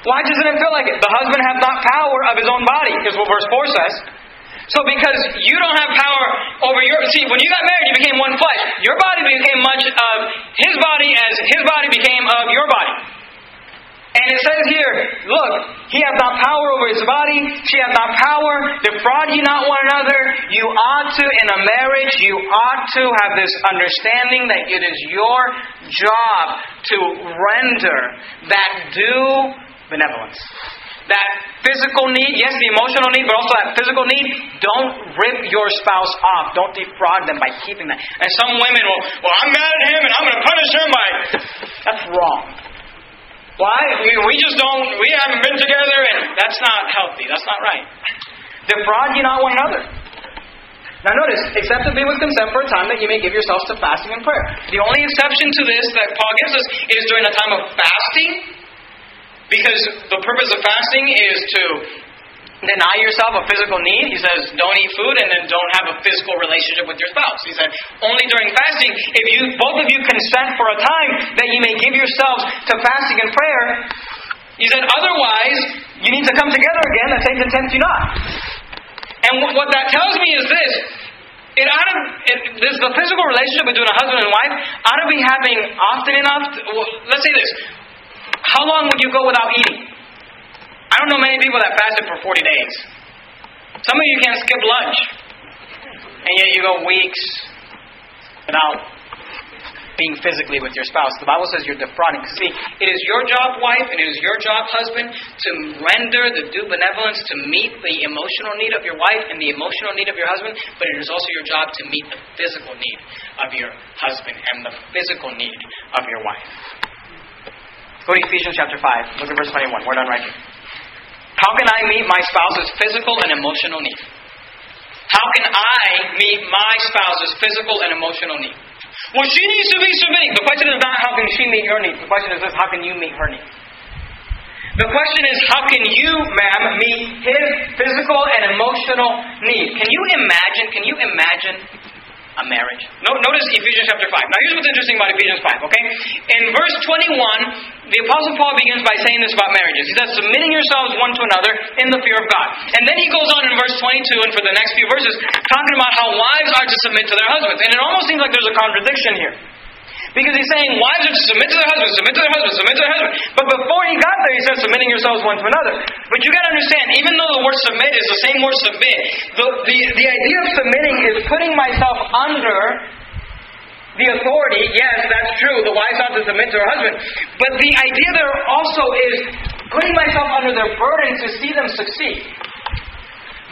Why doesn't it feel like it? The husband hath not power of his own body, is what verse 4 says. So because you don't have power over your see, when you got married you became one flesh. Your body became much of his body as his body became of your body. And it says here, look, he hath not power over his body, she hath not power, defraud ye not one another. You ought to, in a marriage, you ought to have this understanding that it is your job to render that due benevolence. That physical need, yes, the emotional need, but also that physical need, don't rip your spouse off. Don't defraud them by keeping that. And some women will, well, I'm mad at him and I'm going to punish him by. That's wrong. Why? We, we just don't, we haven't been together and that's not healthy. That's not right. Defraud you not one another. Now notice, except to be with consent for a time that you may give yourselves to fasting and prayer. The only exception to this that Paul gives us is during a time of fasting because the purpose of fasting is to deny yourself a physical need. He says, don't eat food and then don't have a physical relationship with your spouse. He said, only during fasting, if you both of you consent for a time that you may give yourselves to fasting and prayer, he said, otherwise, you need to come together again that Satan tempts you not. And what that tells me is this. It ought to, it, this, the physical relationship between a husband and wife ought to be happening often enough. To, well, let's say this. How long would you go without eating? I don't know many people that fasted for 40 days. Some of you can't skip lunch. And yet you go weeks without being physically with your spouse. The Bible says you're defrauding. See, it is your job, wife, and it is your job, husband, to render the due benevolence to meet the emotional need of your wife and the emotional need of your husband, but it is also your job to meet the physical need of your husband and the physical need of your wife. Go to Ephesians chapter 5. Look at verse 21. We're done right here. How can I meet my spouse's physical and emotional need? How can I meet my spouse's physical and emotional need? Well, she needs to be submitting. The question is not how can she meet your need. The question is this how can you meet her need? The question is how can you, ma'am, meet his physical and emotional need? Can you imagine? Can you imagine a marriage. No, notice Ephesians chapter 5. Now, here's what's interesting about Ephesians 5, okay? In verse 21, the Apostle Paul begins by saying this about marriages. He says, submitting yourselves one to another in the fear of God. And then he goes on in verse 22 and for the next few verses, talking about how wives are to submit to their husbands. And it almost seems like there's a contradiction here. Because he's saying wives are to submit to their husbands, submit to their husbands, submit to their husbands. But before he got there, he says submitting yourselves one to another. But you got to understand, even though the word submit is the same word submit, the, the, the idea of submitting is putting myself under the authority. Yes, that's true. The wife ought to submit to her husband. But the idea there also is putting myself under their burden to see them succeed.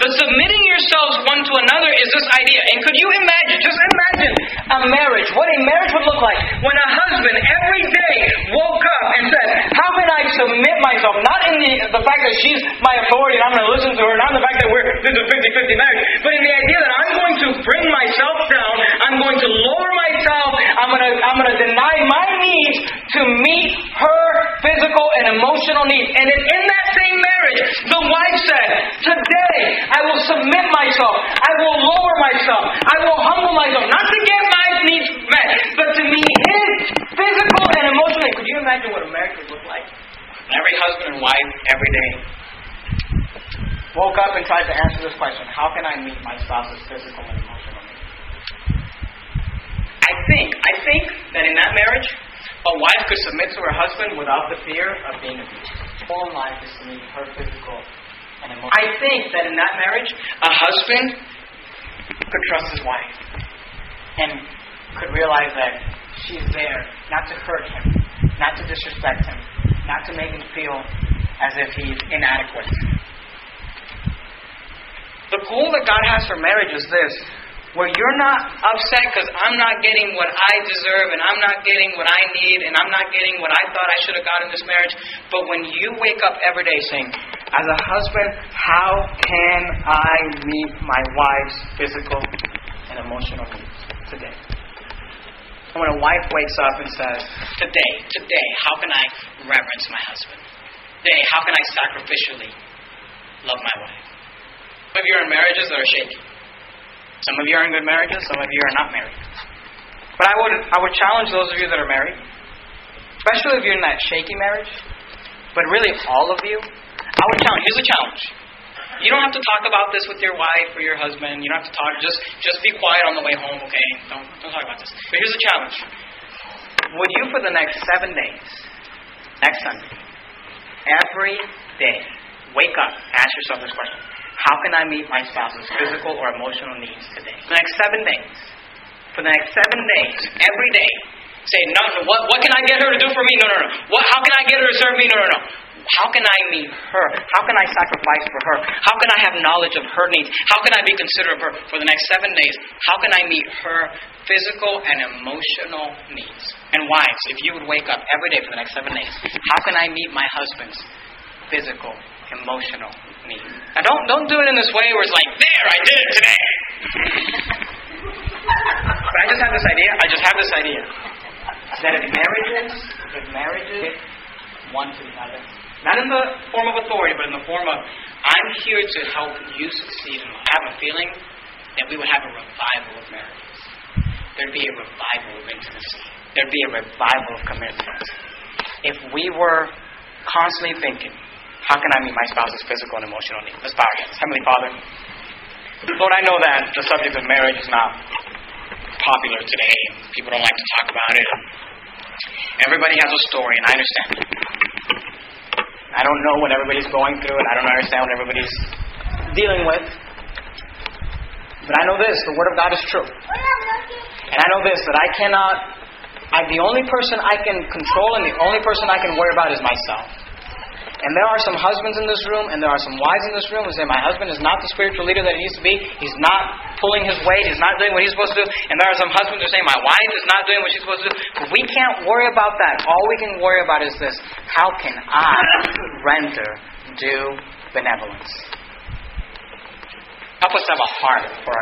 The submitting yourselves one to another is this idea. And could you imagine, just imagine a marriage, what a marriage would look like when a husband every day woke up and said, How can I submit myself? Not in the, the fact that she's my authority and I'm going to listen to her, not in the fact that we're this is a 50 50 marriage, but in the idea that I'm going to bring myself down, I'm going to lower myself, I'm going to, I'm going to deny my needs to meet her physical and emotional needs. And in that same marriage, the wife said, Today, I will submit myself. I will lower myself. I will humble myself. Not to get my needs met, but to meet his physical and emotional. Could you imagine what a marriage would look like? Every husband and wife, every day, woke up and tried to answer this question How can I meet my spouse's physical and emotional needs? I think, I think that in that marriage, a wife could submit to her husband without the fear of being abused. All life is to meet her physical I think that in that marriage, a husband could trust his wife. And could realize that she's there not to hurt him, not to disrespect him, not to make him feel as if he's inadequate. The goal that God has for marriage is this where you're not upset because I'm not getting what I deserve and I'm not getting what I need and I'm not getting what I thought I should have got in this marriage. But when you wake up every day saying, as a husband, how can I meet my wife's physical and emotional needs today? And when a wife wakes up and says, Today, today, how can I reverence my husband? Today, how can I sacrificially love my wife? Some of you are in marriages that are shaky. Some of you are in good marriages, some of you are not married. But I would, I would challenge those of you that are married, especially if you're in that shaky marriage, but really all of you, I would challenge. Here's a challenge. You don't have to talk about this with your wife or your husband. You don't have to talk. Just just be quiet on the way home, okay? Don't don't talk about this. But here's a challenge. Would you, for the next seven days, next Sunday, every day, wake up, ask yourself this question: how can I meet my spouse's physical or emotional needs today? For the next seven days. For the next seven days, every day, say, no, no, what, what can I get her to do for me? No, no, no. What, how can I get her to serve me? No, no, no. How can I meet her? How can I sacrifice for her? How can I have knowledge of her needs? How can I be considerate of her for the next seven days? How can I meet her physical and emotional needs? And wives, if you would wake up every day for the next seven days, how can I meet my husband's physical, emotional needs? Now don't don't do it in this way where it's like, there, I did it today. but I just have this idea. I just have this idea that if marriages, if marriages one to the other, not in the form of authority, but in the form of I'm here to help you succeed life. I have a feeling that we would have a revival of marriages. There'd be a revival of intimacy. There'd be a revival of commitment. If we were constantly thinking, how can I meet my spouse's physical and emotional needs? Let's bow our heads. Heavenly Father, Lord, I know that the subject of marriage is not popular today. People don't like to talk about it. Everybody has a story, and I understand. I don't know what everybody's going through, and I don't understand what everybody's dealing with. But I know this the Word of God is true. And I know this that I cannot, I, the only person I can control and the only person I can worry about is myself. And there are some husbands in this room, and there are some wives in this room who say, My husband is not the spiritual leader that he needs to be. He's not pulling his weight. He's not doing what he's supposed to do. And there are some husbands who say, My wife is not doing what she's supposed to do. But we can't worry about that. All we can worry about is this How can I render due benevolence? Help us have a heart for our